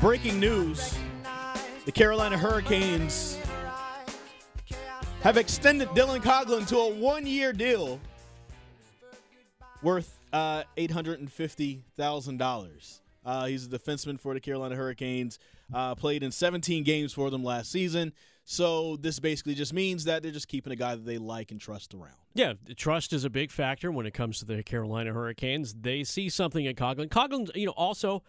Breaking news the Carolina Hurricanes have extended Dylan Coghlan to a one year deal worth uh, $850,000. Uh, he's a defenseman for the Carolina Hurricanes, uh, played in 17 games for them last season. So this basically just means that they're just keeping a guy that they like and trust around. Yeah, trust is a big factor when it comes to the Carolina Hurricanes. They see something in Coghlan. Coghlan, you know, also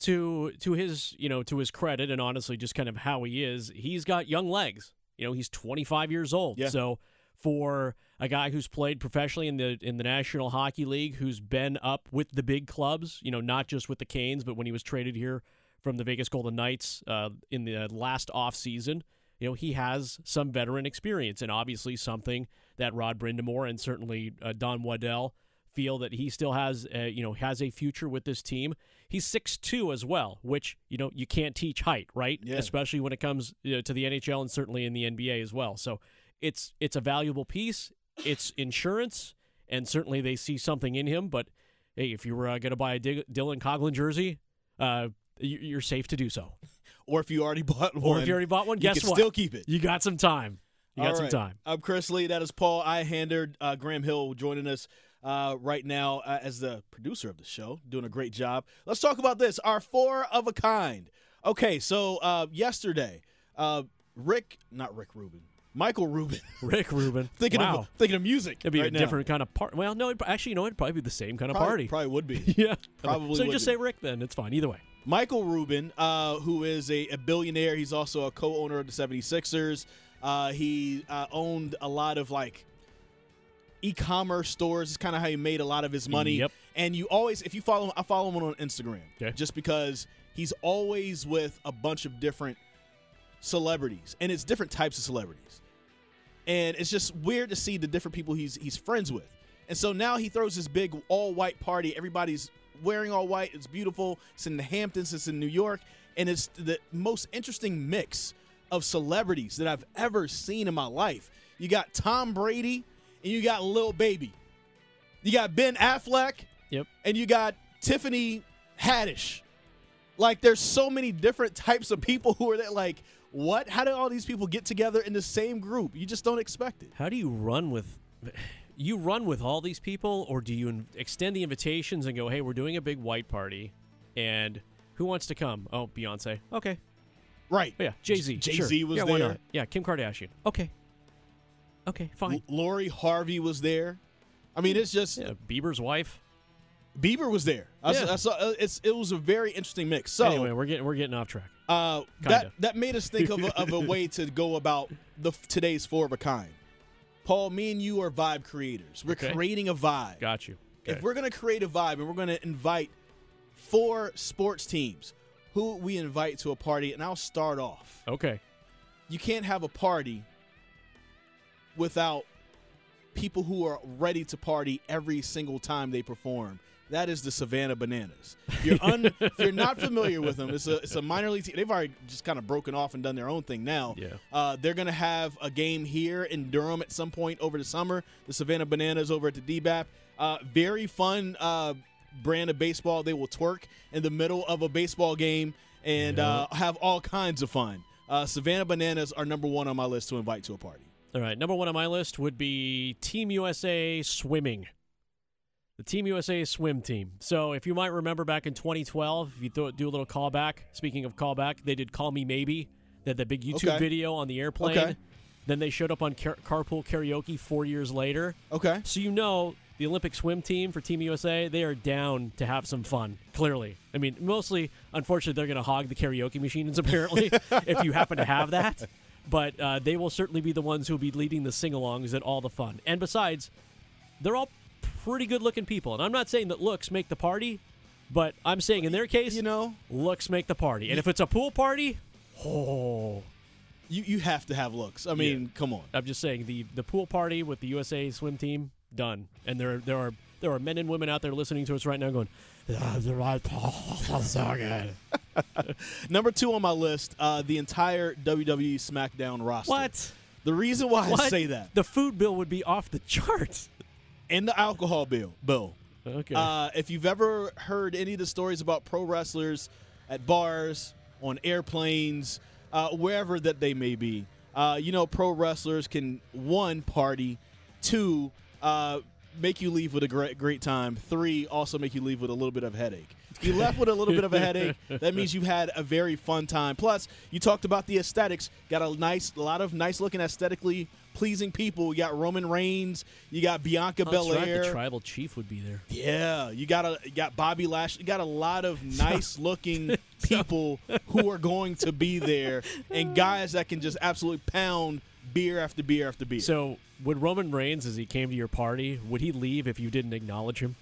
to to his you know to his credit, and honestly, just kind of how he is, he's got young legs. You know, he's 25 years old. Yeah. So for a guy who's played professionally in the in the National Hockey League, who's been up with the big clubs, you know, not just with the Canes, but when he was traded here from the Vegas Golden Knights uh, in the last offseason, you know, he has some veteran experience and obviously something that Rod Brind'Amour and certainly uh, Don Waddell feel that he still has, uh, you know, has a future with this team. He's 6'2 as well, which, you know, you can't teach height, right? Yeah. Especially when it comes you know, to the NHL and certainly in the NBA as well. So it's it's a valuable piece. It's insurance, and certainly they see something in him. But hey, if you were uh, going to buy a Dylan Coghlan jersey, uh, you- you're safe to do so. Or if you already bought one, Or if you already bought one, you guess can what? still keep it. You got some time. You got some time. I'm Chris Lea. That is Paul Ihander. Uh, Graham Hill joining us uh, right now uh, as the producer of the show, doing a great job. Let's talk about this. Our four of a kind. Okay, so uh, yesterday, uh, Rick, not Rick Rubin, Michael Rubin, Rick Rubin. thinking wow. of thinking of music. It'd be right a now. different kind of part. Well, no, actually, you know, it'd probably be the same kind of Probably, party. Probably would be. yeah, Probably So just be. say Rick then. It's fine. Either way. Michael Rubin, uh, who is a, a billionaire, he's also a co-owner of the 76ers. Uh, he uh, owned a lot of like e-commerce stores. is kind of how he made a lot of his money. Yep. And you always, if you follow him, I follow him on Instagram, Okay. just because he's always with a bunch of different celebrities, and it's different types of celebrities. And it's just weird to see the different people he's he's friends with. And so now he throws this big all white party. Everybody's wearing all white. It's beautiful. It's in the Hamptons. It's in New York, and it's the most interesting mix of celebrities that I've ever seen in my life. You got Tom Brady, and you got Lil Baby. You got Ben Affleck, Yep. and you got Tiffany Haddish. Like, there's so many different types of people who are there. Like, what? How did all these people get together in the same group? You just don't expect it. How do you run with? You run with all these people, or do you extend the invitations and go, "Hey, we're doing a big white party, and who wants to come? Oh, Beyonce. Okay. Right. Oh, yeah, Jay Z. Jay Z was yeah, Why there. not? Yeah, Kim Kardashian. Okay. Okay, fine. L- Lori Harvey was there. I mean, it's just Yeah, Bieber's wife. Bieber was there. I saw, Yeah. I saw, uh, it's it was a very interesting mix. So anyway, we're getting we're getting off track. uh, that that made us think of a, of a way to go about the today's four of a kind. Paul, me and you are vibe creators. We're Okay. creating a vibe. Got you. If we're gonna create a vibe and we're gonna invite four sports teams, who we invite to a party, and I'll start off. okay. You can't have a party without people who are ready to party every single time they perform. That is the Savannah Bananas. If you're, un, if you're not familiar with them, it's a, it's a minor league team. They've already just kind of broken off and done their own thing now. Yeah. Uh, they're going to have a game here in Durham at some point over the summer. The Savannah Bananas over at the DBAP. Uh, very fun uh, brand of baseball. They will twerk in the middle of a baseball game and uh, have all kinds of fun. Uh, Savannah Bananas are number one on my list to invite to a party. All right, number one on my list would be Team USA swimming. The Team USA swim team. So, if you might remember back in 2012, if you throw, do a little callback, speaking of callback, they did Call Me Maybe. Had the big YouTube Okay. video on the airplane. Okay. Then they showed up on car- Carpool Karaoke four years later. Okay. So, you know, the Olympic swim team for Team USA, they are down to have some fun, clearly. I mean, mostly, unfortunately, they're going to hog the karaoke machines, apparently, if you happen to have that. But uh, they will certainly be the ones who will be leading the sing alongs at all the fun. And besides, they're all pretty good looking people. And I'm not saying that looks make the party, but I'm saying in their case, You know, looks make the party. And if it's a pool party, oh. you, you have to have looks. I mean, Yeah. come on. I'm just saying the the pool party with the USA swim team done, and there there are there are men and women out there listening to us right now going, "Ah, the right that's so good." Number two on my list, uh, the entire WWE SmackDown roster. What? The reason why I say that, The food bill would be off the charts. and the alcohol bill, bill. Okay. Uh, if you've ever heard any of the stories about pro wrestlers at bars on airplanes, uh, wherever that they may be. Uh, you know, pro wrestlers can one party, two uh, make you leave with a great great time, three also make you leave with a little bit of headache. You left with a little bit of a headache, that means you've had a very fun time. Plus, you talked about the aesthetics. Got a nice, a lot of nice looking aesthetically pleasing people. You got Roman Reigns. You got Bianca that's right, Belair. the tribal chief would be there. Yeah, you got a you got Bobby Lash. You got a lot of nice looking people who are going to be there, and guys that can just absolutely pound beer after beer after beer. So, would Roman Reigns, as he came to your party, would he leave if you didn't acknowledge him?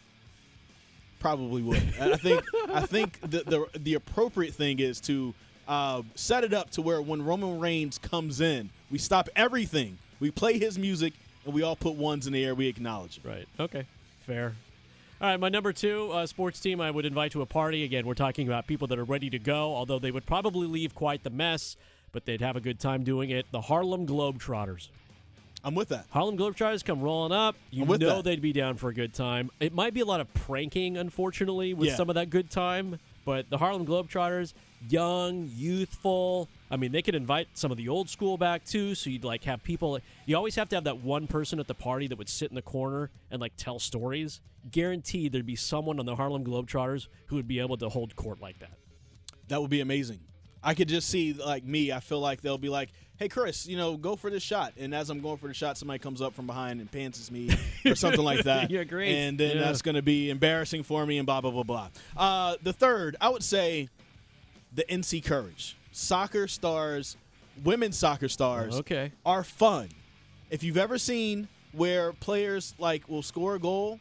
Probably would. I think I think the the, the appropriate thing is to uh, set it up to where when Roman Reigns comes in, we stop everything. We play his music, and we all put ones in the air. We acknowledge it. Right. Okay. Fair. All right, my number two uh, sports team I would invite to a party. Again, we're talking about people that are ready to go, although they would probably leave quite the mess, but they'd have a good time doing it. The Harlem Globetrotters. I'm with that. Harlem Globetrotters come rolling up. You know that. they'd be down for a good time. It might be a lot of pranking, unfortunately, with Yeah. some of that good time. But the Harlem Globetrotters, young, youthful. I mean, they could invite some of the old school back too. So you'd like have people. You always have to have that one person at the party that would sit in the corner and like tell stories. Guaranteed, there'd be someone on the Harlem Globetrotters who would be able to hold court like that. That would be amazing. I could just see like me. I feel like they'll be like, "Hey, Chris, you know, go for this shot." And as I'm going for the shot, somebody comes up from behind and pantses me or something like that. Yeah, great. And then Yeah. that's going to be embarrassing for me and blah blah blah blah. Uh, the third, I would say, the NC Courage. Soccer stars, women's soccer stars, Okay. are fun. If you've ever seen where players like will score a goal,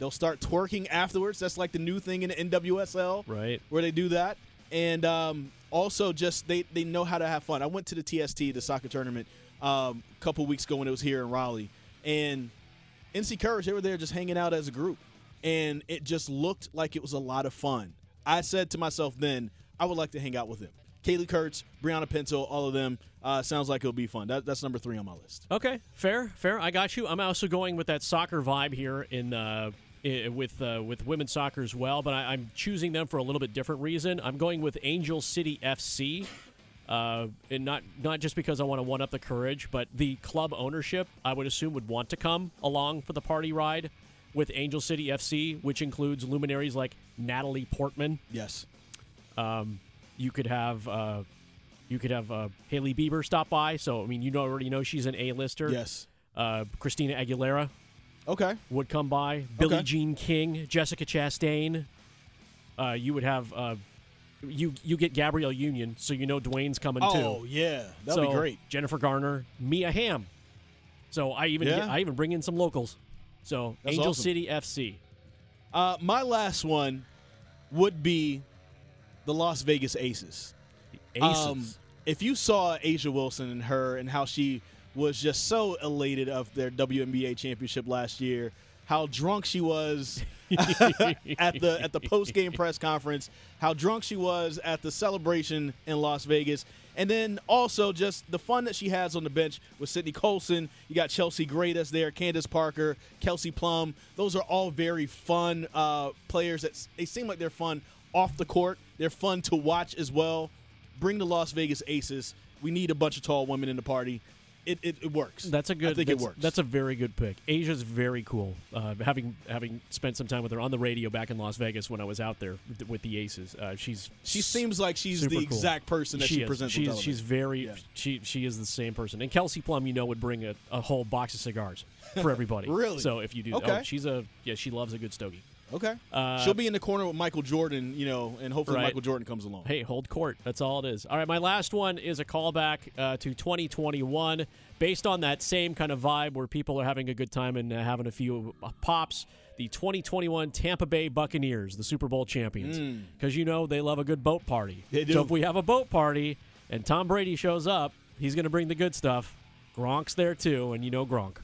they'll start twerking afterwards. That's like the new thing in the NWSL Right. where they do that, and um, also just they they know how to have fun. I went to the TST, the soccer tournament, um, a couple weeks ago when it was here in Raleigh, and NC Courage they were there just hanging out as a group, and it just looked like it was a lot of fun. I said to myself then, I would like to hang out with them. Kaleigh Kurtz, Brianna Pinto, all of them. Uh, sounds like it'll be fun. That, that's number three on my list. Okay, fair, fair. I got you. I'm also going with that soccer vibe here in uh, with uh, with women's soccer as well, but I, I'm choosing them for a little bit different reason. I'm going with Angel City FC, uh, and not not just because I want to one up the courage, but the club ownership I would assume would want to come along for the party ride with Angel City FC, which includes luminaries like Natalie Portman. Yes. Um, you could have. Uh, you could have uh, Hailey Bieber stop by, so I mean, you already know she's an A-lister Yes. uh, Christina Aguilera Okay. would come by. Billie Okay. Jean King, Jessica Chastain. Uh, you would have uh, you you get Gabrielle Union, so you know Dwyane's coming Oh too. Oh yeah, that'd so be great. Jennifer Garner, Mia Hamm. So I even Yeah. get, I even bring in some locals. So That's Angel awesome. City FC. Uh, my last one would be the Las Vegas Aces. Aces. Um, if you saw A'ja Wilson and her and how she was just so elated of their WNBA championship last year, how drunk she was at the at the post game press conference, how drunk she was at the celebration in Las Vegas, and then also just the fun that she has on the bench with Sydney Colson. You got Chelsea Gray that's there, Candace Parker, Kelsey Plum. Those are all very fun uh, players. That they seem like they're fun off the court. They're fun to watch as well. Bring the Las Vegas Aces. We need a bunch of tall women in the party. It, it, it works. That's a good. I think that's, it works. That's a very good pick. A'ja's very cool. Uh, having having spent some time with her on the radio back in Las Vegas when I was out there with the, Aces, uh, she's she seems like she's the cool. exact person that she, is. presents She's she's very Yeah. she she is the same person. And Kelsey Plum, you know, would bring a, a whole box of cigars for everybody. Really? So if you do, Okay. oh, she's a yeah, she loves a good stogie. Okay. Uh, She'll be in the corner with Michael Jordan, you know, and hopefully Right. Michael Jordan comes along. Hey, hold court. That's all it is. All right, my last one is a callback uh, to 2021, based on that same kind of vibe where people are having a good time and uh, having a few uh, pops. The 2021 Tampa Bay Buccaneers, the Super Bowl champions, because you know they love a good boat party. They do. So if we have a boat party and Tom Brady shows up, he's going to bring the good stuff. Gronk's there too, and you know Gronk.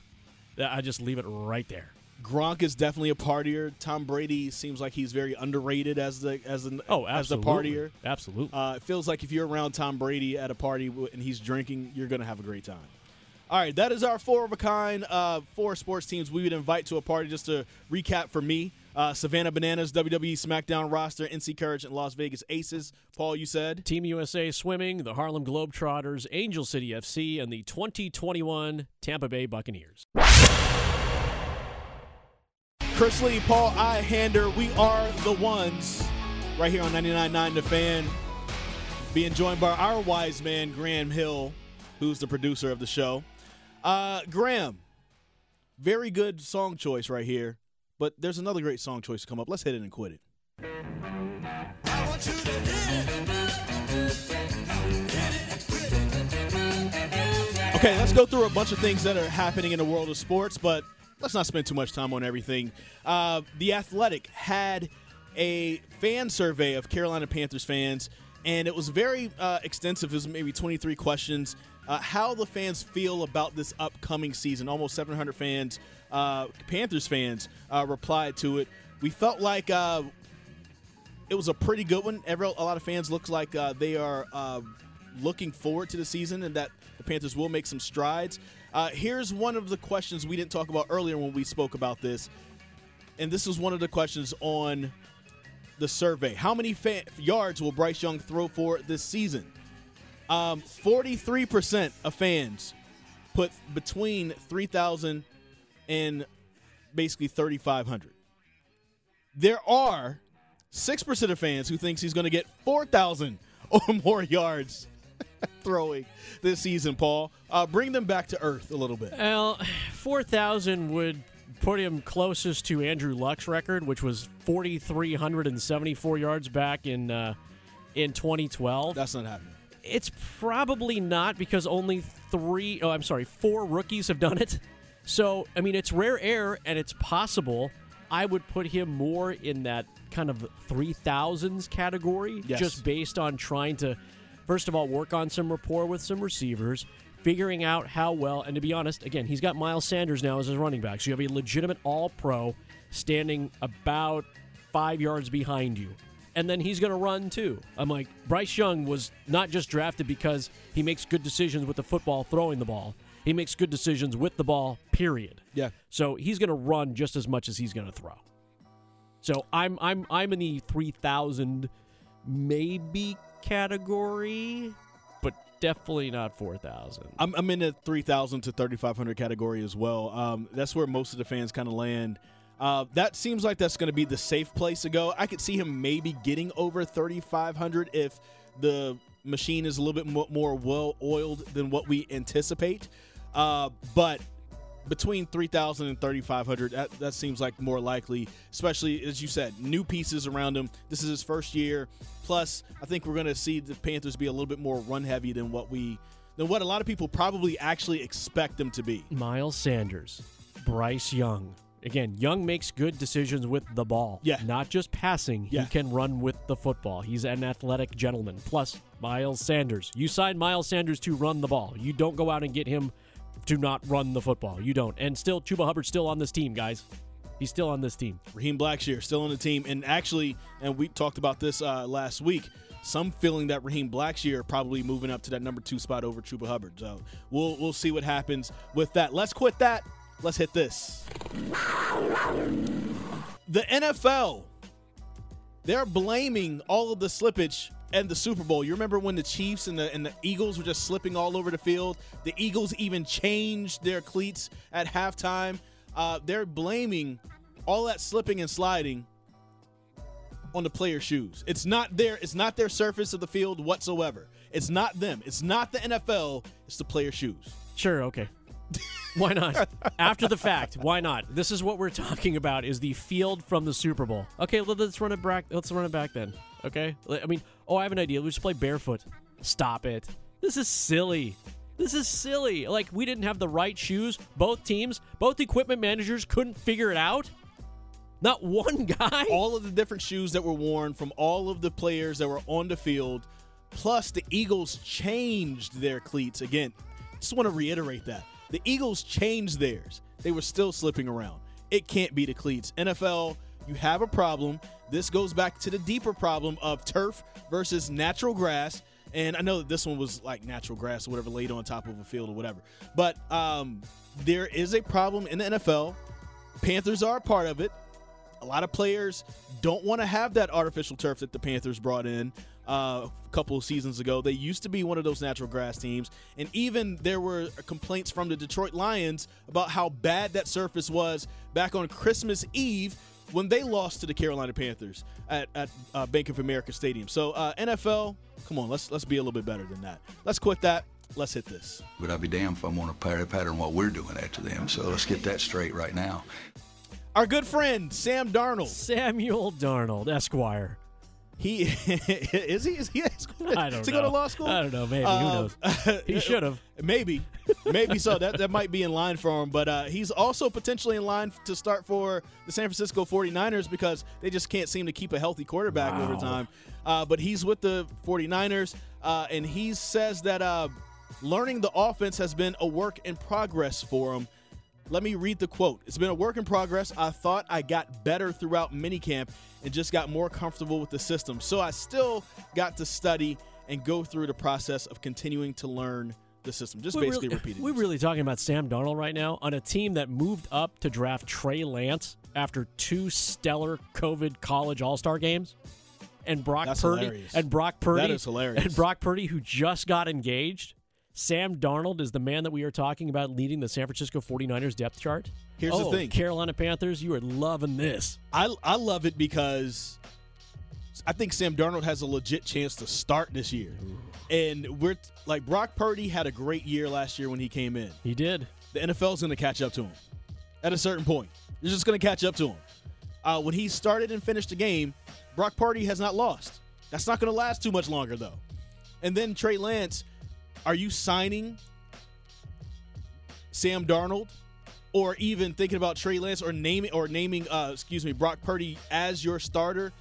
I just leave it right there. Gronk is definitely a partier. Tom Brady seems like he's very underrated as the as an Oh, as a absolutely. partier. Absolutely. Uh, it feels like if you're around Tom Brady at a party and he's drinking, you're gonna have a great time. All right, that is our four of a kind uh, four sports teams we would invite to a party. Just to recap for me, Uh, Savannah Bananas, WWE SmackDown roster, NC Courage, and Las Vegas Aces. Paul, you said? Team USA Swimming, the Harlem Globetrotters, Angel City FC, and the 2021 Tampa Bay Buccaneers. Chris Lea, Paul Ihander, we are the ones right here on 99.9 The Fan. Being joined by our wise man, Graham Hill, who's the producer of the show. Uh, Graham, very good song choice right here, but there's another great song choice to come up. Let's hit it and quit it. Okay, let's go through a bunch of things that are happening in the world of sports, but let's not spend too much time on everything. Uh, the Athletic had a fan survey of Carolina Panthers fans, and it was very uh, extensive. It was maybe 23 questions. Uh, how the fans feel about this upcoming season. Almost 700 fans, uh, Panthers fans, uh, replied to it. We felt like uh, it was a pretty good one. Every, a lot of fans look like uh, they are uh, looking forward to the season and that the Panthers will make some strides. Uh, here's one of the questions we didn't talk about earlier when we spoke about this, and this was one of the questions on the survey. How many fa- yards will Bryce Young throw for this season? Um, 43% of fans put between 3,000 and basically 3,500. There are 6% of fans who thinks he's going to get 4,000 or more yards throwing this season, Paul. Uh, bring them back to earth a little bit. Well, 4,000 would put him closest to Andrew Luck's record, which was 4,374 yards back in uh, in 2012. That's not happening. It's probably not because only three, oh, I'm sorry, four rookies have done it. So, I mean, it's rare air and it's possible. I would put him more in that kind of 3000s category Yes. just based on trying to, first of all, work on some rapport with some receivers, figuring out how well, and to be honest, again, he's got Miles Sanders now as his running back. So you have a legitimate all pro standing about five yards behind you. And then he's going to run too. I'm like, Bryce Young was not just drafted because he makes good decisions with the football throwing the ball. He makes good decisions with the ball, period. Yeah. So he's going to run just as much as he's going to throw. So I'm I'm I'm in the 3000 maybe category, but definitely not 4000. I'm, I'm in the 3,000 to 3,500 category as well. Um, that's where most of the fans kind of land. Uh, that seems like that's going to be the safe place to go. I could see him maybe getting over 3,500 if the machine is a little bit more well oiled than what we anticipate. Uh, but between 3,000 and 3,500, that, that seems like more likely, especially as you said, new pieces around him. This is his first year. Plus, I think we're going to see the Panthers be a little bit more run heavy than what we than what a lot of people probably actually expect them to be. Miles Sanders, Bryce Young. Again, Young makes good decisions with the ball. Yeah. Not just passing. Yeah. He can run with the football. He's an athletic gentleman. Plus, Miles Sanders. You signed Miles Sanders to run the ball. You don't go out and get him to not run the football. You don't. And still, Chuba Hubbard's still on this team, guys. He's still on this team. Raheem Blackshear still on the team, and actually, and we talked about this uh, last week. Some feeling that Raheem Blackshear probably moving up to that number two spot over Chuba Hubbard. So we'll we'll see what happens with that. Let's quit that. Let's hit this. The NFL, they're blaming all of the slippage and the Super Bowl. You remember when the Chiefs and the and the Eagles were just slipping all over the field? The Eagles even changed their cleats at halftime. Uh, they're blaming all that slipping and sliding on the players' shoes. It's not their it's not their surface of the field whatsoever. It's not them. It's not the NFL. It's the players' shoes. Sure, okay. Why not? After the fact, why not? This is what we're talking about: is the field from the Super Bowl. Okay, let- let's run it back. Let's run it back then. Okay. I mean, oh, I have an idea. Let's play barefoot. Stop it. This is silly. This is silly. Like we didn't have the right shoes. Both teams, both equipment managers couldn't figure it out. Not one guy. All of the different shoes that were worn from all of the players that were on the field, plus the Eagles changed their cleats again. Just want to reiterate that the Eagles changed theirs. They were still slipping around. It can't be the cleats. NFL, you have a problem. This goes back to the deeper problem of turf versus natural grass. And I know that this one was like natural grass or whatever laid on top of a field or whatever. But um, there is a problem in the NFL. Panthers are a part of it. a lot of players don't want to have that artificial turf that the Panthers brought in uh, a couple of seasons ago. They used to be one of those natural grass teams, and even there were complaints from the Detroit Lions about how bad that surface was back on Christmas Eve when they lost to the Carolina Panthers at, at uh, Bank of America Stadium. So uh, NFL, come on, let's let's be a little bit better than that. Let's quit that. Let's hit this. But I'd be damned if I want to pattern what we're doing after them. So let's get that straight right now. Our good friend Sam Darnold. Samuel Darnold, Esquire. He is he is he? I don't he know. go to law school? I don't know. Maybe Um, who knows? He should have. Maybe, maybe so. That that might be in line for him. But uh, he's also potentially in line to start for the San Francisco 49ers because they just can't seem to keep a healthy quarterback over time. Uh, but he's with the 49ers, uh, and he says that uh, learning the offense has been a work in progress for him. Let me read the quote. It's been a work in progress. I thought I got better throughout minicamp and just got more comfortable with the system. So I still got to study and go through the process of continuing to learn the system. Just We're basically really, repeating. We're really talking about Sam Darnold right now on a team that moved up to draft Trey Lance after two stellar COVID college All Star games, and Brock That's Purdy hilarious. and Brock Purdy That is hilarious. and Brock Purdy who just got engaged. Sam Darnold is the man that we are talking about leading the San Francisco 49ers depth chart. Here's the Oh, thing. Carolina Panthers, you are loving this. I I love it because I think Sam Darnold has a legit chance to start this year. And we're like Brock Purdy had a great year last year when he came in. He did. The NFL's going to catch up to him at a certain point. They're just going to catch up to him. Uh, when he started and finished the game, Brock Purdy has not lost. That's not going to last too much longer, though. And then Trey Lance, are you signing Sam Darnold, or even thinking about Trey Lance, or naming or naming, uh, excuse me, Brock Purdy as your starter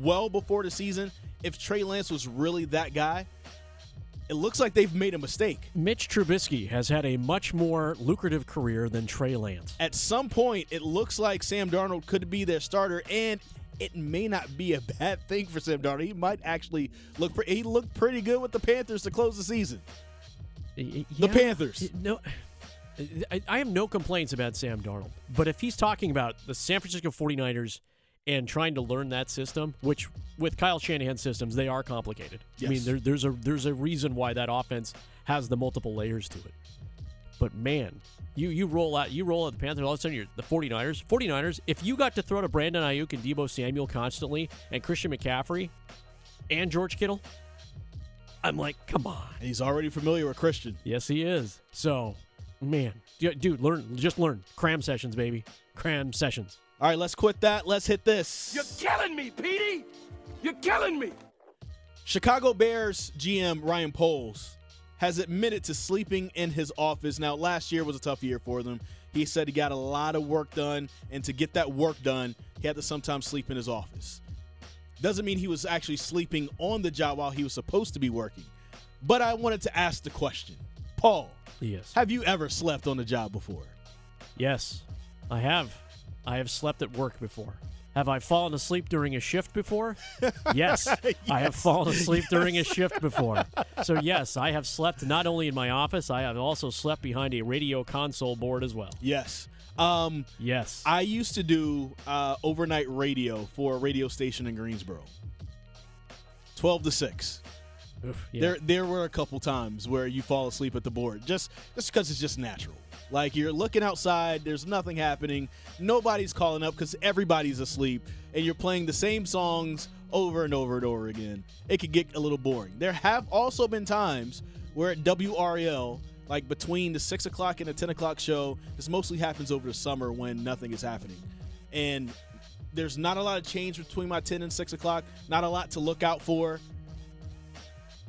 well before the season? If Trey Lance was really that guy, it looks like they've made a mistake. Mitch Trubisky has had a much more lucrative career than Trey Lance. at some point it looks like Sam Darnold could be their starter, and it may not be a bad thing for Sam Darnold. He might actually look. Pre- he looked pretty good with the Panthers to close the season. The Panthers. No, I, I have no complaints about Sam Darnold. But if he's talking about the San Francisco 49ers and trying to learn that system, which with Kyle Shanahan's systems, they are complicated. I mean, there, there's a there's a reason why that offense has the multiple layers to it. But man, you you roll out you roll out the Panthers all of a sudden you're the 49ers. 49ers, if you got to throw to Brandon Aiyuk and Deebo Samuel constantly and Christian McCaffrey and George Kittle, I'm like, come on. He's already familiar with Christian. Yes, he is. So, man, dude, learn, just learn. Cram sessions, baby. Cram sessions. All right, let's quit that. Let's hit this. You're killing me, Petey! You're killing me! Chicago Bears GM Ryan Poles has admitted to sleeping in his office. Now, last year was a tough year for them. He said he got a lot of work done, and to get that work done, he had to sometimes sleep in his office. Doesn't mean he was actually sleeping on the job while he was supposed to be working. But I wanted to ask the question Paul, Yes. have you ever slept on the job before? Yes, I have. I have slept at work before. Have I fallen asleep during a shift before? Yes, I have fallen asleep during a shift before. So, yes, I have slept not only in my office, I have also slept behind a radio console board as well. Yes. Um, Yes. I used to do uh, overnight radio for a radio station in Greensboro. 12 to 6. Oof, yeah. There there were a couple times where you fall asleep at the board just just because it's just natural. Like you're looking outside, there's nothing happening, nobody's calling up because everybody's asleep, and you're playing the same songs over and over and over again. It could get a little boring. There have also been times where at WRL, like between the six o'clock and the ten o'clock show, this mostly happens over the summer when nothing is happening, and there's not a lot of change between my 10 and 6 o'clock not a lot to look out for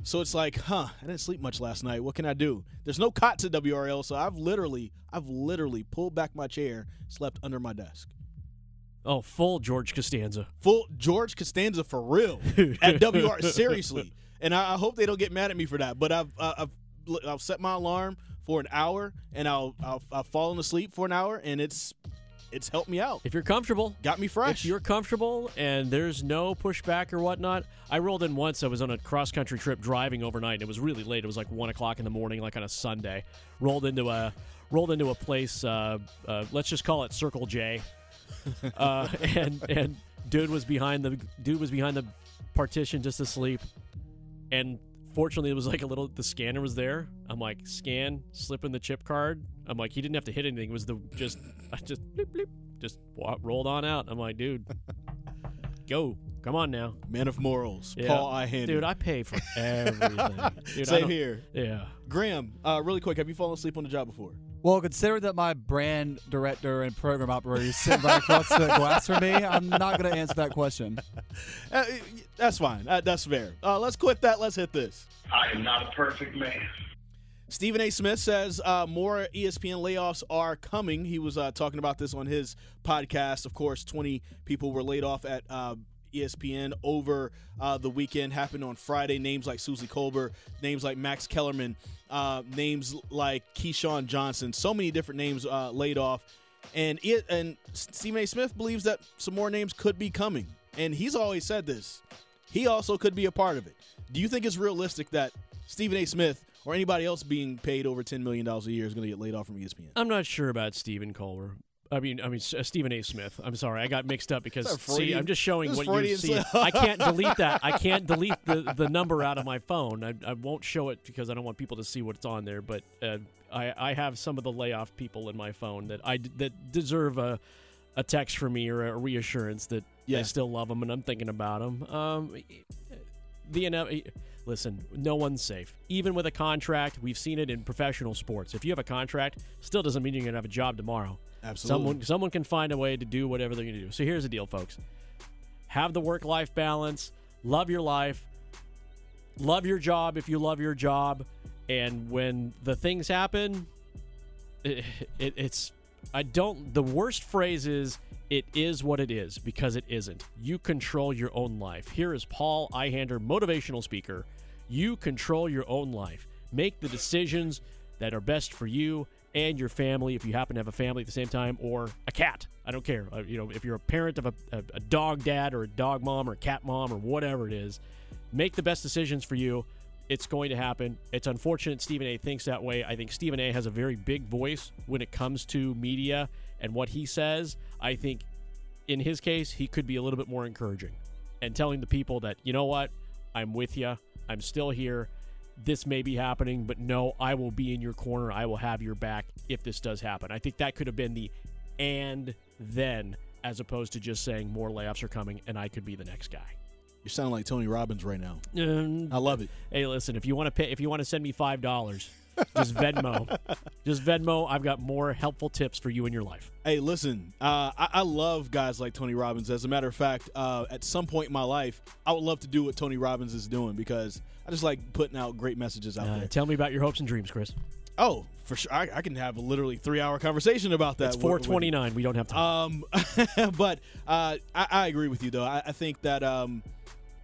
so it's like, huh, I didn't sleep much last night. What can I do? There's no cots at WRL, so I've literally, I've literally pulled back my chair, slept under my desk. Oh, full George Costanza. Full George Costanza for real at WR. seriously, and I, I hope they don't get mad at me for that. But I've, I've, I've set my alarm for an hour, and I'll, I'll, I've fallen asleep for an hour, and it's, it's helped me out. If you're comfortable, Got me fresh. If you're comfortable and there's no pushback or whatnot, I rolled in once. I was on a cross country trip driving overnight. And It was really late. It was like one o'clock in the morning, like on a Sunday. Rolled into a rolled into a place. Uh, uh, let's just call it Circle J. uh, and and dude was behind the dude was behind the partition just asleep, and fortunately it was like a little the scanner was there. I'm like scan, slip in the chip card. I'm like he didn't have to hit anything. It was the just I just bleep, bleep, just wa- rolled on out. I'm like dude, go. Come on now, Man of morals, Yeah. Paul I dude. I pay for everything. Dude, Same here. Yeah. Graham, uh, really quick, have you fallen asleep on the job before? Well, considering that my brand director and program operator is sitting right across the glass from me, I'm not going to answer that question. Uh, that's fine. Uh, that's fair. Uh, let's quit that. Let's hit this. I am not a perfect man. Stephen A. Smith says uh, more ESPN layoffs are coming. He was uh, talking about this on his podcast. Of course, 20 people were laid off at uh, ESPN over uh, the weekend. Happened on Friday. Names like Suzy Kolber, names like Max Kellerman, uh, names like Keyshawn Johnson. So many different names uh, laid off. And it, and Stephen A. Smith believes that some more names could be coming. And he's always said this. He also could be a part of it. Do you think it's realistic that Stephen A. Smith or anybody else being paid over $10 million a year is going to get laid off from ESPN? I'm not sure about Stephen Colbert. I mean, I mean uh, Stephen A. Smith. I'm sorry, I got mixed up because see, I'm just showing what Freudian you see. I can't delete that. I can't delete the, the number out of my phone. I, I won't show it because I don't want people to see what's on there. But uh, I I have some of the layoff people in my phone that I that deserve a a text from me or a reassurance that Yeah. I still love them and I'm thinking about them. Um, the listen, no one's safe. Even with a contract, we've seen it in professional sports. If you have a contract, still doesn't mean you're gonna have a job tomorrow. Absolutely. Someone someone can find a way to do whatever they're gonna do. So here's the deal, folks. Have the work life balance. Love your life. Love your job if you love your job. And when the things happen, it, it, it's I don't. The worst phrase is it is what it is because it isn't. You control your own life. Here is Paul Ihander, motivational speaker. You control your own life. Make the decisions that are best for you and your family if you happen to have a family at the same time or a cat. I don't care. Uh, you know, if you're a parent of a, a, a dog dad or a dog mom or a cat mom or whatever it is, make the best decisions for you. It's going to happen. It's unfortunate Stephen A thinks that way. I think Stephen A has a very big voice when it comes to media and what he says. I think in his case, he could be a little bit more encouraging and telling the people that, you know what, I'm with you. I'm still here. This may be happening, but no, I will be in your corner. I will have your back if this does happen. I think that could have been the and then as opposed to just saying more layoffs are coming and I could be the next guy. You sound like Tony Robbins right now. Um, I love it. Hey, listen, if you want to pay, if you want to send me five dollars, just Venmo, just Venmo. I've got more helpful tips for you in your life. Hey, listen, uh, I, I love guys like Tony Robbins. As a matter of fact, uh, at some point in my life, I would love to do what Tony Robbins is doing because I just like putting out great messages out Uh, there. tell me about your hopes and dreams, Chris. Oh, for sure. I, I can have a literally three hour conversation about that. It's four with- We don't have time. Um, but uh, I, I agree with you though. I, I think that um,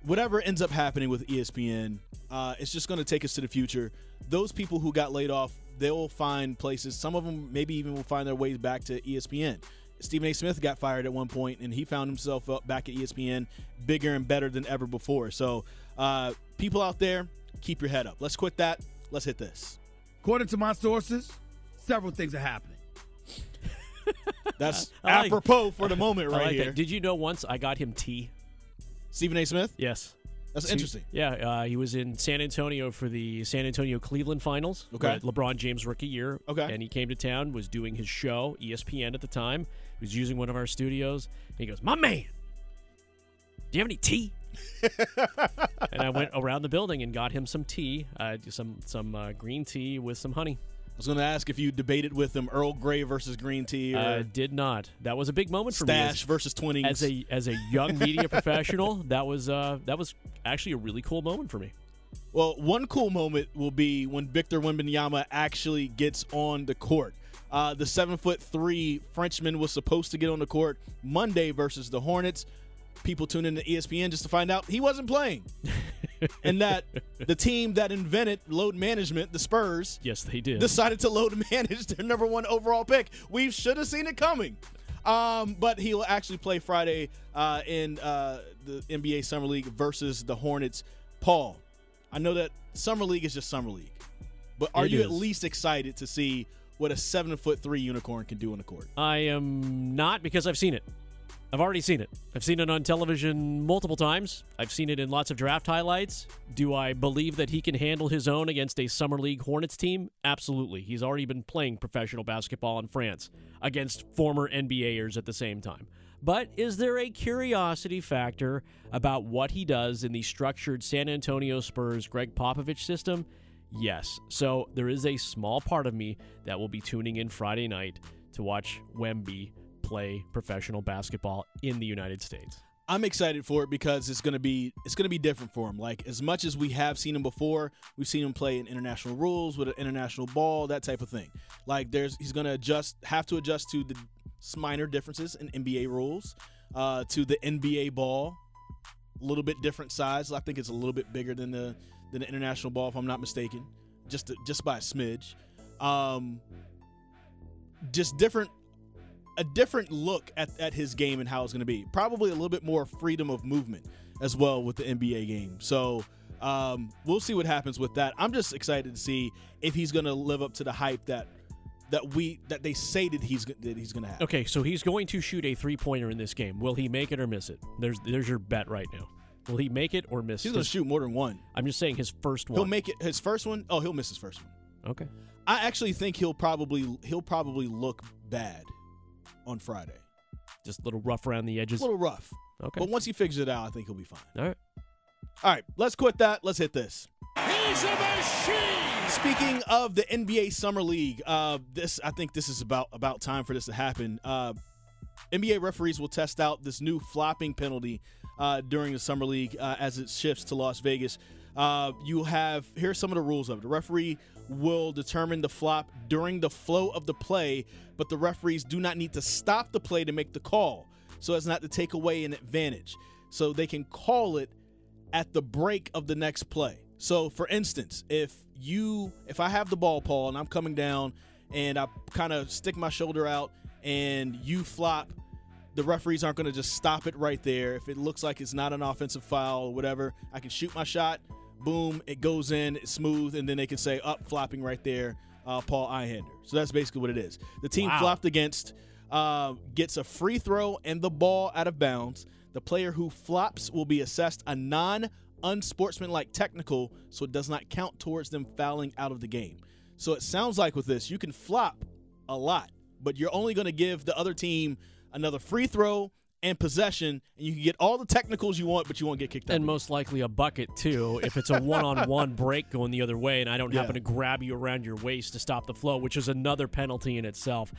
whatever ends up happening with ESPN, uh, it's just going to take us to the future. Those people who got laid off, they'll find places. Some of them maybe even will find their ways back to ESPN. Stephen A. Smith got fired at one point, and he found himself up back at ESPN, bigger and better than ever before. So, uh, people out there, keep your head up. Let's quit that. Let's hit this. According to my sources, several things are happening. That's like- apropos for the moment right like here. that. Did you know once I got him tea? Stephen A. Smith. Yes. That's So- interesting. Yeah, uh, he was in San Antonio for the San Antonio Cleveland finals. Okay. LeBron James rookie year. Okay. And he came to town, was doing his show, ESPN at the time. He was using one of our studios. And he goes, My man, do you have any tea? and I went around the building and got him some tea, uh, some some uh, green tea with some honey. I was going to ask if you debated with him Earl Grey versus green tea or Uh, did not. That was a big moment for me. as- Stash versus Twinings. as a as a young media professional, that was uh, that was actually a really cool moment for me. well, one cool moment will be when Victor Wembanyama actually gets on the court. Uh, the seven foot three Frenchman was supposed to get on the court Monday versus the Hornets. People tune in to E ESPN just to find out he wasn't playing, and that the team that invented load management, the Spurs, Yes, they did. decided to load manage their number one overall pick. We should have seen it coming. Um, but he'll actually play Friday uh, in uh, the NBA Summer League versus the Hornets. Paul, I know that Summer League is just Summer League, but are It you at least excited to see what a seven foot three unicorn can do on the court? I am not because I've seen it. I've already seen it. I've seen it on television multiple times. I've seen it in lots of draft highlights. Do I believe that he can handle his own against a Summer League Hornets team? Absolutely. He's already been playing professional basketball in France against former NBAers at the same time. But is there a curiosity factor about what he does in the structured San Antonio Spurs Gregg Popovich system? Yes. So there is a small part of me that will be tuning in Friday night to watch Wemby play professional basketball in the United States. I'm excited for it because it's gonna be it's gonna be different for him. Like as much as we have seen him before, we've seen him play in international rules with an international ball, that type of thing. Like there's he's gonna adjust have to adjust to the minor differences in NBA rules, uh, to the NBA ball, a little bit different size. I think it's a little bit bigger than the than the international ball, if I'm not mistaken, just to, just by a smidge. Um, just different a different look at, at his game and how it's going to be. Probably a little bit more freedom of movement as well with the NBA game. So um, we'll see what happens with that. I'm just excited to see if he's going to live up to the hype that that we that they say that he's that he's going to have. Okay, so he's going to shoot a three pointer in this game. Will he make it or miss it? There's there's your bet right now. Will he make it or miss? It? He's going to shoot more than one. I'm just saying his first one. He'll make it his first one. Oh, he'll miss his first one. Okay. I actually think he'll probably he'll probably look bad on Friday. Just a little rough around the edges. A little rough. Okay. But once he figures it out, I think he'll be fine. All right. All right, let's quit that. Let's hit this. He's a machine! Speaking of the NBA Summer League, uh, this I think this is about about time for this to happen. Uh, NBA referees will test out this new flopping penalty uh, during the Summer League uh, as it shifts to Las Vegas. Uh, you have here's some of the rules of it. The referee will determine the flop during the flow of the play, but the referees do not need to stop the play to make the call, so as not to take away an advantage. So they can call it at the break of the next play. So for instance, if you if I have the ball, Paul, and I'm coming down and I kind of stick my shoulder out and you flop, the referees aren't going to just stop it right there. If it looks like it's not an offensive foul or whatever, I can shoot my shot, boom, it goes in, it's smooth, and then they can say up flopping right there, uh, Paul Ihander. So that's basically what it is. The team Wow. flopped against uh, gets a free throw and the ball out of bounds. The player who flops will be assessed a non unsportsmanlike technical, so it does not count towards them fouling out of the game. So it sounds like with this, you can flop a lot, but you're only going to give the other team another free throw and possession, and you can get all the technicals you want, but you won't get kicked out. And most likely a bucket too, if it's a one-on-one break going the other way, and I don't Yeah. happen to grab you around your waist to stop the flow, which is another penalty in itself.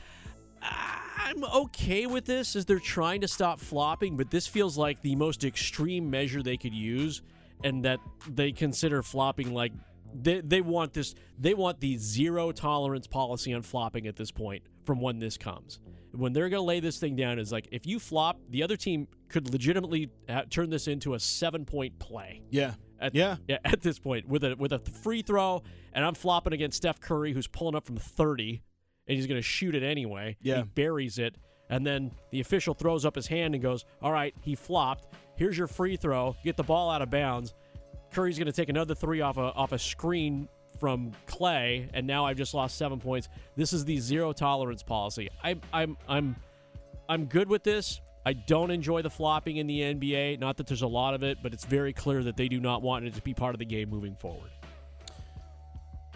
I'm okay with this as they're trying to stop flopping, but this feels like the most extreme measure they could use, and that they consider flopping like they, they want this they want the zero tolerance policy on flopping at this point from when this comes when they're going to lay this thing down is like if you flop the other team could legitimately turn this into a seven point play yeah, at, yeah, yeah, at this point with a with a free throw, and I'm flopping against Steph Curry, who's pulling up from 30, and he's going to shoot it anyway. Yeah. he buries it, and then the official throws up his hand and goes, "All right, he flopped. Here's your free throw. Get the ball out of bounds." Curry's going to take another three off a off a screen from Klay, and now I've just lost seven points. This is the zero tolerance policy. I'm I'm I'm I'm good with this. I don't enjoy the flopping in the NBA. Not that there's a lot of it, but it's very clear that they do not want it to be part of the game moving forward.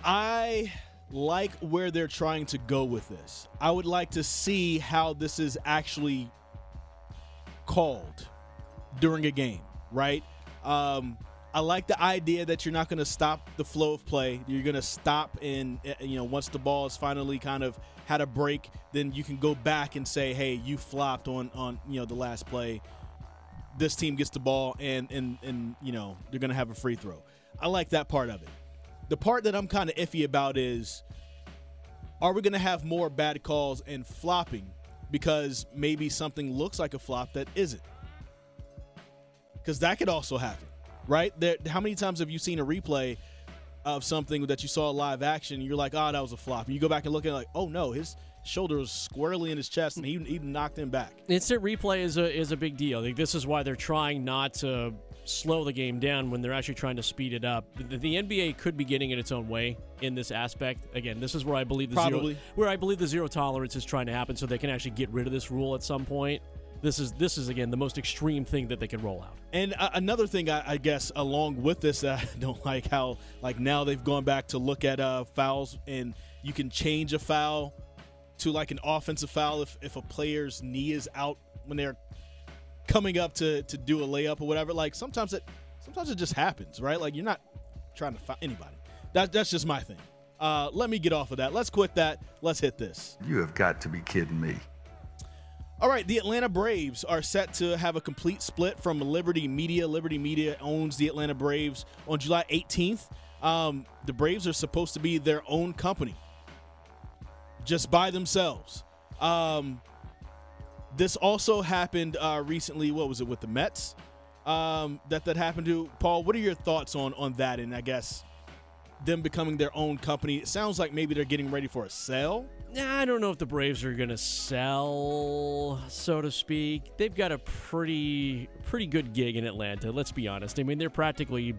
I like where they're trying to go with this. I would like to see how this is actually called during a game, right? Um, I like the idea that you're not going to stop the flow of play. You're going to stop and uh, you know once the ball is finally kind of had a break, then you can go back and say, "Hey, you flopped on on you know the last play. This team gets the ball and and and you know they're going to have a free throw." I like that part of it. The part that I'm kind of iffy about is are we going to have more bad calls and flopping because maybe something looks like a flop that isn't? Because that could also happen, right? There, how many times have you seen a replay of something that you saw live action? And you're like, oh, that was a flop. And you go back and look at it like, oh no, his shoulder was squarely in his chest and he, he knocked him back. Instant replay is a is a big deal. Like, this is why they're trying not to slow the game down when they're actually trying to speed it up. The, the NBA could be getting in its own way in this aspect. Again, this is where I believe the Probably. zero where I believe the zero tolerance is trying to happen, so they can actually get rid of this rule at some point. This is this is again the most extreme thing that they can roll out. And uh, another thing, I, I guess, along with this, I don't like how like now they've gone back to look at uh, fouls, and you can change a foul to like an offensive foul if, if a player's knee is out when they're coming up to to do a layup or whatever. Like sometimes it sometimes it just happens, right? Like you're not trying to foul anybody. That that's just my thing. Uh, let me get off of that. Let's quit that. Let's hit this. You have got to be kidding me. All right, the Atlanta Braves are set to have a complete split from Liberty Media. Liberty Media owns the Atlanta Braves on July 18th. Um, the Braves are supposed to be their own company, just by themselves. Um, this also happened uh, recently. What was it with the Mets? Um, that that happened to Paul. What are your thoughts on on that? And I guess them becoming their own company. It sounds like maybe they're getting ready for a sale. Nah, I don't know if the Braves are gonna sell, so to speak. They've got a pretty pretty good gig in Atlanta. Let's be honest. I mean, they're practically.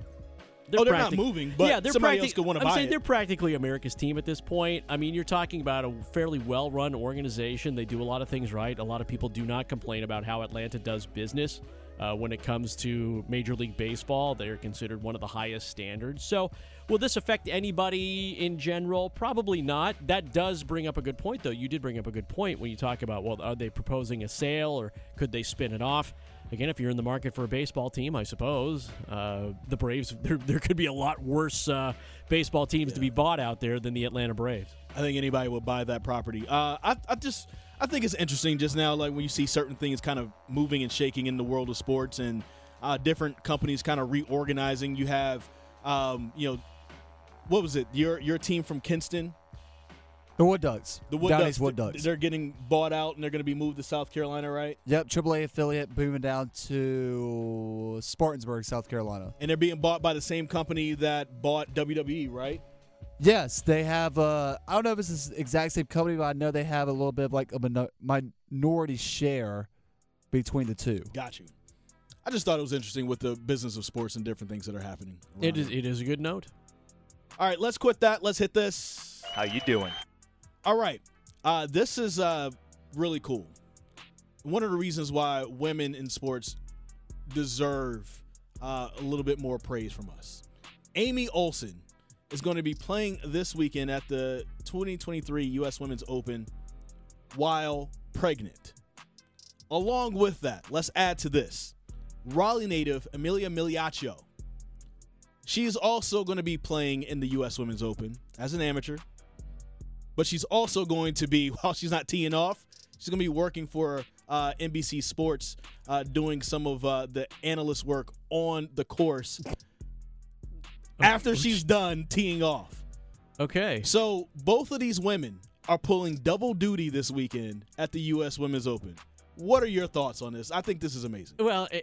oh, they're not moving, but yeah, they're somebody practic- else could want to I'm buy saying it. they're practically America's team at this point. I mean, you're talking about a fairly well-run organization. They do a lot of things right. A lot of people do not complain about how Atlanta does business. Uh, when it comes to Major League Baseball, they're considered one of the highest standards. So, will this affect anybody in general? Probably not. That does bring up a good point, though. You did bring up a good point when you talk about, well, are they proposing a sale or could they spin it off? Again, if you're in the market for a baseball team, I suppose uh, the Braves. There, there could be a lot worse uh, baseball teams to be bought out there than the Atlanta Braves. I think anybody would buy that property. Uh, I, I just I think it's interesting just now, like when you see certain things kind of moving and shaking in the world of sports and uh, different companies kind of reorganizing. You have, um, you know, what was it? Your your team from Kinston, The Wood Ducks. the Wood Downey's Ducks. Wood Ducks. They're getting bought out and they're going to be moved to South Carolina, right? Yep, AAA affiliate moving down to Spartansburg, South Carolina. And they're being bought by the same company that bought WWE, right? Yes, they have. Uh, I don't know if it's the exact same company, but I know they have a little bit of like a mino- minority share between the two. Got you. I just thought it was interesting with the business of sports and different things that are happening. It around is. here. It is a good note. All right, let's quit that. Let's hit this. How you doing? All right. Uh, this is uh, really cool. One of the reasons why women in sports deserve uh, a little bit more praise from us. Amy Olson is going to be playing this weekend at the 2023 U.S. Women's Open while pregnant. Along with that, let's add to this Raleigh native Emilia Migliaccio. She is also going to be playing in the U.S. Women's Open as an amateur but she's also going to be while she's not teeing off she's going to be working for uh, nbc sports uh, doing some of uh, the analyst work on the course after she's done teeing off Okay. so both of these women are pulling double duty this weekend at the us women's open what are your thoughts on this i think this is amazing Well, i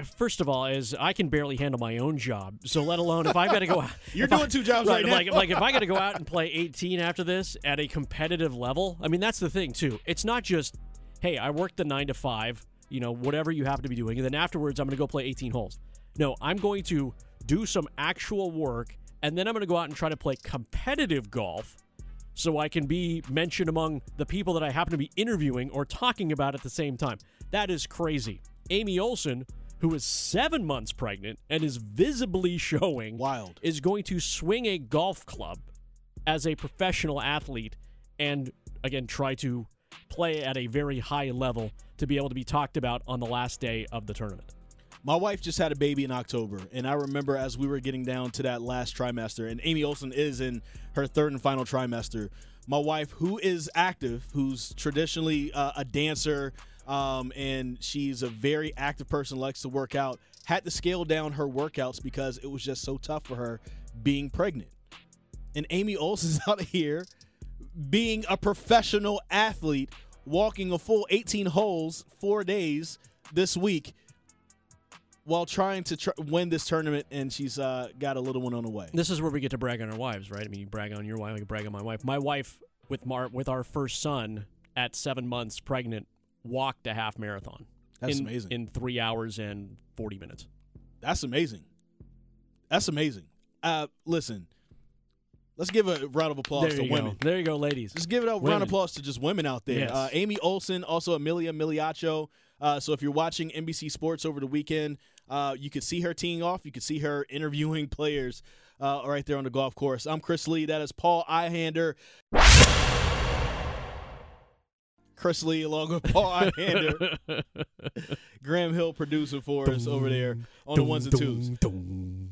i first of all, is I can barely handle my own job, so let alone if I've got to go out. You're if I- doing two jobs right now. Like, like if I got to go out and play 18 after this at a competitive level, I mean that's the thing too. It's not just, hey, I worked the nine to five, you know, whatever you happen to be doing, and then afterwards I'm going to go play 18 holes. No, I'm going to do some actual work, and then I'm going to go out and try to play competitive golf so I can be mentioned among the people that I happen to be interviewing or talking about at the same time. That is crazy. Amy Olson, who is seven months pregnant and is visibly showing Wild. is going to swing a golf club as a professional athlete and again try to play at a very high level to be able to be talked about on the last day of the tournament. My wife just had a baby in October, and I remember as we were getting down to that last trimester, and Amy Olson is in her third and final trimester. My wife, who is active, who's traditionally uh, a dancer, um, and she's a very active person, likes to work out, had to scale down her workouts because it was just so tough for her being pregnant. And Amy Olson's out here being a professional athlete, walking a full 18 holes, four days this week while trying to tr- win this tournament, and she's uh, got a little one on the way. This is where we get to brag on our wives, right? I mean, you brag on your wife, I can brag on my wife. My wife with Mar- with our first son at seven months pregnant walked a half marathon. That's in, amazing. in three hours and forty minutes. That's amazing. That's amazing. Uh, listen, Let's give a round of applause to you women. go. There you go, ladies. Just give it a round of applause to just women out there. Yes. Uh, Amy Olson, also Emilia Migliaccio. Uh, so if you're watching NBC Sports over the weekend, uh, you could see her teeing off. You could see her interviewing players uh, right there on the golf course. I'm Chris Lea. That is Paul Ihander. Chris Lea along with Paul Ihander. Graham Hill producer for us over there on the ones and twos.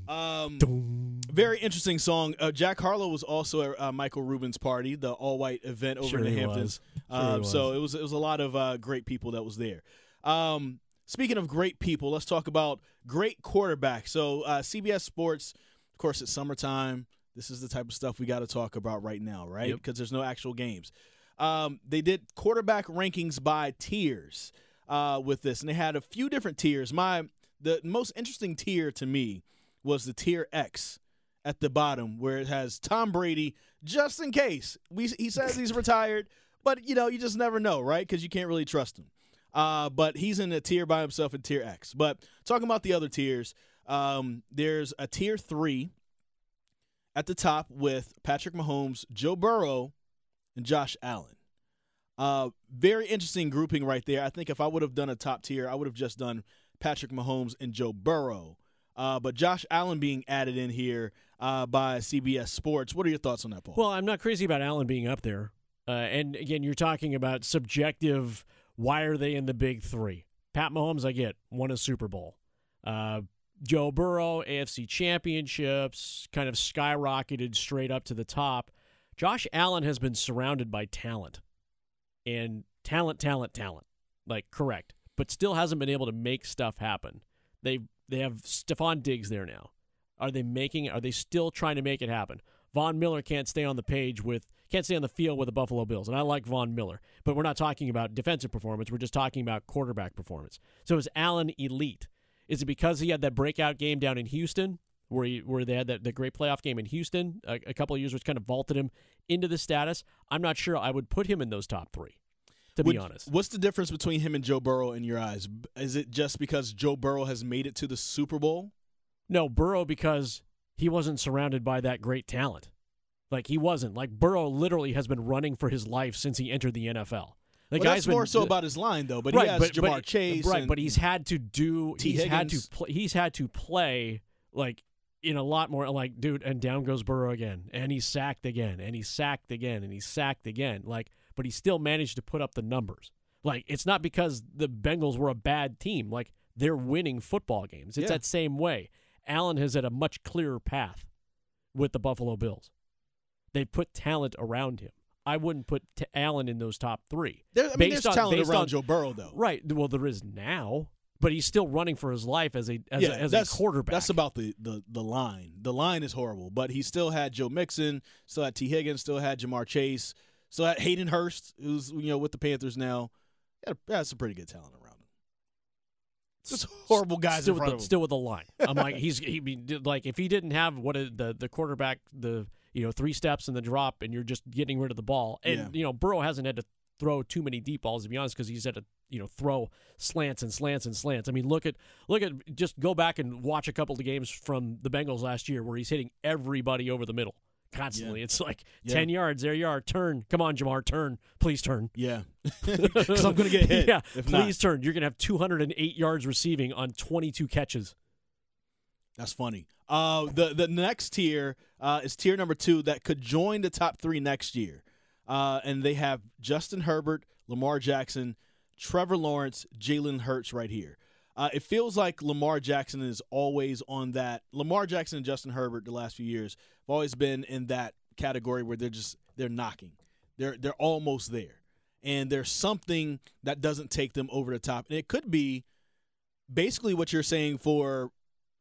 Um, very interesting song. Uh, Jack Harlow was also at uh, Michael Rubin's party, the all-white event over Sure in the Hamptons. Sure Um, so it was it was a lot of uh, great people that was there. Um, speaking of great people, let's talk about great quarterbacks. So uh, CBS Sports, of course, it's summertime. This is the type of stuff we got to talk about right now, right? Yep. Because there's no actual games. Um, they did quarterback rankings by tiers uh, with this, and they had a few different tiers. My the most interesting tier to me was the tier X at the bottom, where it has Tom Brady, just in case. We he says he's retired, but you know you just never know, right? Because you can't really trust him. Uh, but he's in a tier by himself in tier X. But talking about the other tiers, um, there's a tier three at the top with Patrick Mahomes, Joe Burrow, and Josh Allen. Uh, very interesting grouping right there. I think if I would have done a top tier, I would have just done Patrick Mahomes and Joe Burrow. Uh, but Josh Allen being added in here uh, by CBS Sports. What are your thoughts on that, Paul? Well, I'm not crazy about Allen being up there. Uh, and again, you're talking about subjective. Why are they in the big three? Pat Mahomes, I get, won a Super Bowl. Uh, Joe Burrow, AFC championships, kind of skyrocketed straight up to the top. Josh Allen has been surrounded by talent and talent, talent, talent. Like, correct. But still hasn't been able to make stuff happen. They they have Stefon Diggs there now. Are they making are they still trying to make it happen? Von Miller can't stay on the page with can't stay on the field with the Buffalo Bills. And I like Von Miller, but we're not talking about defensive performance. We're just talking about quarterback performance. So is Allen elite? Is it because he had that breakout game down in Houston, where he, where they had that the great playoff game in Houston a, a couple of years, which kind of vaulted him into the status? I'm not sure. I would put him in those top three, to Would- be honest. What's the difference between him and Joe Burrow in your eyes? Is it just because Joe Burrow has made it to the Super Bowl? No, Burrow because he wasn't surrounded by that great talent. Like he wasn't. Like Burrow literally has been running for his life since he entered the NFL. The well, guy's that's been, more so about his line, though. But right, he has but, Ja'Marr but, Chase, right? But he's had to do. T. he's had to. Play, he's had to play like in a lot more. Like, dude, and down goes Burrow again, and he's sacked again, and he's sacked again, and he's sacked again. Like, but he still managed to put up the numbers. Like, it's not because the Bengals were a bad team. Like, they're winning football games. It's Yeah. that same way. Allen has had a much clearer path with the Buffalo Bills. They put talent around him. I wouldn't put t- Allen in those top three. There, I mean, Based there's on- talent around on- Joe Burrow, though. Right. Well, there is now, but he's still running for his life as a as, yeah, a, as a quarterback. That's about the, the the line. The line is horrible, but he still had Joe Mixon, still had Tee Higgins, still had Ja'Marr Chase, still had Hayden Hurst, who's you know with the Panthers now. Yeah, that's some pretty good talent around him. Just horrible guys still with the, still with the line. I'm like he's he be like if he didn't have what a, the the quarterback the you know three steps and the drop and you're just getting rid of the ball and Yeah. you know Burrow hasn't had to throw too many deep balls to be honest because he's had to you know throw slants and slants and slants. I mean look at look at just go back and watch a couple of games from the Bengals last year where he's hitting everybody over the middle constantly. It's like Yeah. ten yards there you are turn come on Ja'Marr turn please turn. Yeah, because I'm gonna get hit. yeah, please not. turn. You're gonna have 208 yards receiving on 22 catches. That's funny. Uh, the the next tier uh, is tier number two that could join the top three next year, uh, and they have Justin Herbert, Lamar Jackson, Trevor Lawrence, Jalen Hurts right here. Uh, it feels like Lamar Jackson is always on that. Lamar Jackson and Justin Herbert the last few years have always been in that category where they're just they're knocking. They're they're almost there, and there's something that doesn't take them over the top, and it could be basically what you're saying for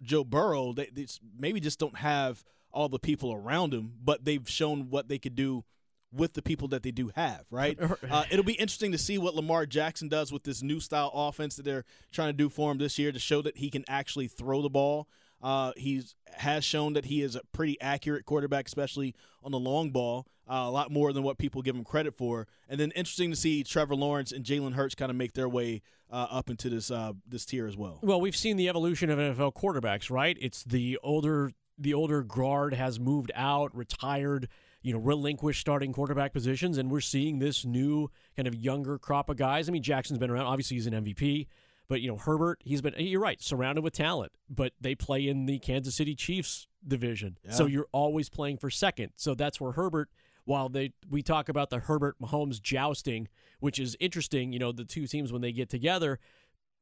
Joe Burrow, they, they maybe just don't have all the people around him, but they've shown what they could do with the people that they do have, right? Uh, it'll be interesting to see what Lamar Jackson does with this new style offense that they're trying to do for him this year to show that he can actually throw the ball. Uh, he's has shown that he is a pretty accurate quarterback, especially on the long ball, uh, a lot more than what people give him credit for. And then interesting to see Trevor Lawrence and Jalen Hurts kind of make their way uh, up into this uh, this tier as well. Well, we've seen the evolution of NFL quarterbacks, right? It's the older the older guard has moved out, retired, you know, relinquished starting quarterback positions, and we're seeing this new kind of younger crop of guys. I mean, Jackson's been around. Obviously, he's an MVP. But you know Herbert, he's been you're right, surrounded with talent, but they play in the Kansas City Chiefs division. So you're always playing for second. So that's where Herbert while they we talk about the Herbert Mahomes jousting, which is interesting, you know, the two teams when they get together,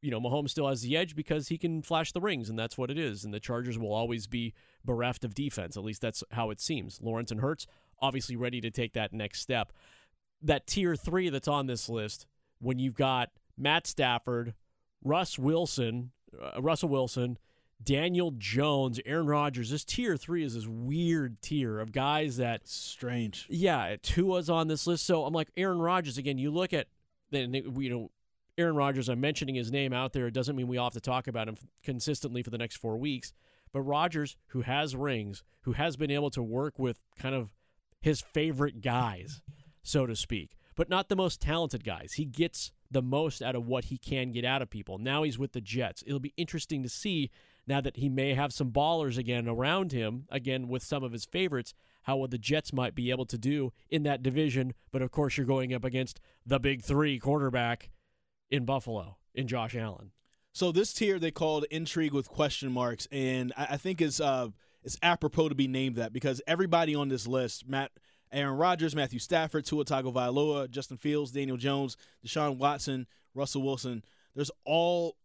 you know, Mahomes still has the edge because he can flash the rings, and that's what it is. And the Chargers will always be bereft of defense. At least that's how it seems. Lawrence and Hurts obviously ready to take that next step. That tier three that's on this list, when you've got Matt Stafford, Russ Wilson, uh, Russell Wilson, Daniel Jones, Aaron Rodgers. This tier three is this weird tier of guys that Strange. yeah, Tua's on this list. So I'm like Aaron Rodgers again. You look at then you know Aaron Rodgers. I'm mentioning his name out there. It doesn't mean we all have to talk about him consistently for the next four weeks. But Rodgers, who has rings, who has been able to work with kind of his favorite guys, so to speak, but not the most talented guys. He gets the most out of what he can get out of people. Now he's with the Jets. It'll be interesting to see now that he may have some ballers again around him, again with some of his favorites, how what the Jets might be able to do in that division. But of course, you're going up against the big three quarterback in Buffalo, in Josh Allen. So this tier they called intrigue with question marks, and I, think it's uh it's apropos to be named that because everybody on this list, Matt, Aaron Rodgers, Matthew Stafford, Tua Tagovailoa, Justin Fields, Daniel Jones, Deshaun Watson, Russell Wilson, there's all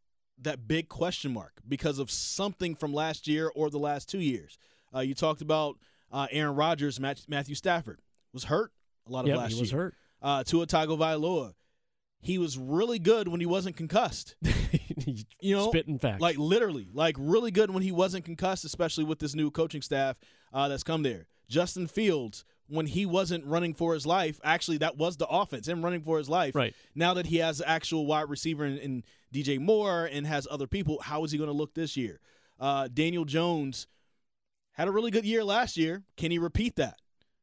that big question mark because of something from last year or the last two years. Uh, you talked about uh, Aaron Rodgers, Matt, Matthew Stafford was hurt a lot of Yep, last year. he was year. hurt. Uh, Tua Tagovailoa, he was really good when he wasn't concussed. You know, spitting facts. like literally, like really good when he wasn't concussed, especially with this new coaching staff uh, that's come there. Justin Fields, when he wasn't running for his life, actually that was the offense, him running for his life. Right. Now that he has an actual wide receiver in, in DJ Moore and has other people, how is he going to look this year? Uh, Daniel Jones had a really good year last year. Can he repeat that?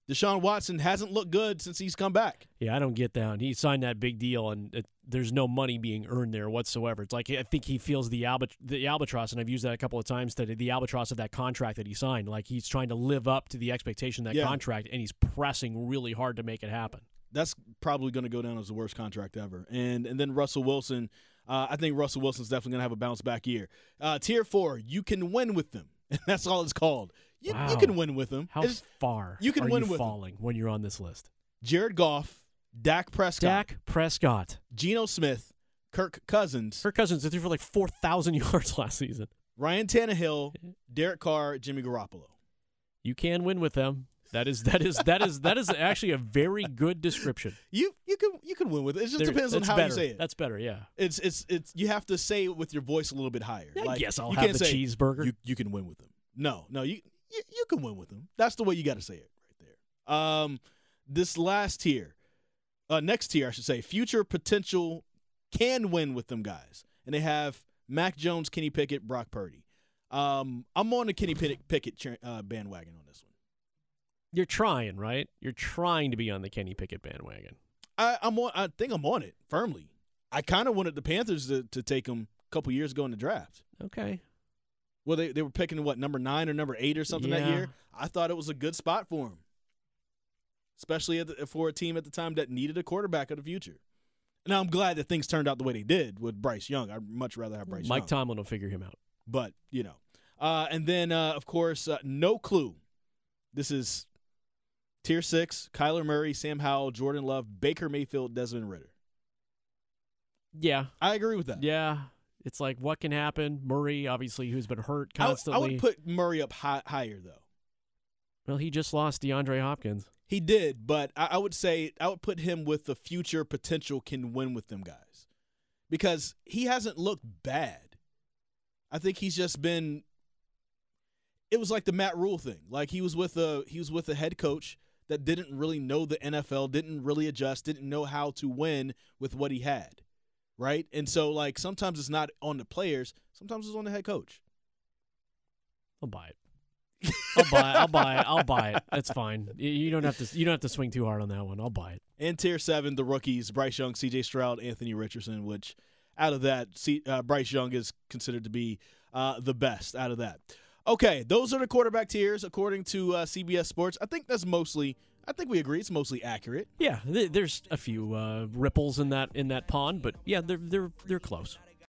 Deshaun Watson hasn't looked good since he's come back. Yeah, I don't get that. He signed that big deal, and it, there's no money being earned there whatsoever. It's like I think he feels the albit- the albatross, and I've used that a couple of times today. The albatross of that contract that he signed, like he's trying to live up to the expectation of that Yeah. contract, and he's pressing really hard to make it happen. that's probably going to go down as the worst contract ever. And and then Russell Wilson, uh, I think Russell Wilson's definitely going to have a bounce back year. Uh, tier four, you can win with them. that's all it's called. You, you can win with them. How It's far you can are win you with falling when you're on this list? Jared Goff, Dak Prescott, Dak Prescott, Geno Smith, Kirk Cousins, Kirk Cousins threw for like four thousand yards last season. Ryan Tannehill, Derek Carr, Jimmy Garoppolo. You can win with them. That is that is that is that is actually a very good description. You you can you can win with it. It just There- depends on how better. you say it. That's better. Yeah. it's it's it's you have to say it with your voice a little bit higher. I like, guess I'll you have can't the say, cheeseburger. You you can win with them. No, no, you you, you can win with them. That's the way you got to say it right there. Um, this last tier, uh, next tier I should say, future potential can win with them guys, and they have Mac Jones, Kenny Pickett, Brock Purdy. Um, I'm on the Kenny Pickett, Pickett uh, bandwagon on this one. You're trying, right? You're trying to be on the Kenny Pickett bandwagon. I, I'm on. I think I'm on it firmly. I kind of wanted the Panthers to, to take him a couple years ago in the draft. Okay. Well, they, they were picking what number nine or number eight or something that year. I thought it was a good spot for him, especially at the, for a team at the time that needed a quarterback of the future. Now I'm glad that things turned out the way they did with Bryce Young. I'd much rather have Bryce Young. Mike Young, Tomlin will figure him out. but you know. Uh, and then uh, of course, uh, no clue. This is tier six: Kyler Murray, Sam Howell, Jordan Love, Baker Mayfield, Desmond Ridder. Yeah. I agree with that. Yeah. It's like what can happen. Murray, obviously, who's been hurt I, would- constantly. I would put Murray up high, higher though. well, he just lost DeAndre Hopkins. He did, but I, I would say I would put him with the future potential can win with them guys because he hasn't looked bad. I think he's just been. It was like the Matt Rhule thing. Like he was with a he was with a head coach that didn't really know the NFL, didn't really adjust, didn't know how to win with what he had, right? And so like sometimes it's not on the players, sometimes it's on the head coach. I'll buy it. I'll buy. It. I'll buy it. I'll buy it. That's fine. You- don't have to. You don't have to swing too hard on that one. I'll buy it. And tier seven, the rookies: Bryce Young, C.J. Stroud, Anthony Richardson. Which, out of that, C, uh, Bryce Young is considered to be uh, the best out of that. Okay, those are the quarterback tiers according to uh, CBS Sports. I think that's mostly. I think we agree it's mostly accurate. Yeah, th- there's a few uh, ripples in that in that pond, but yeah, they're they're they're close.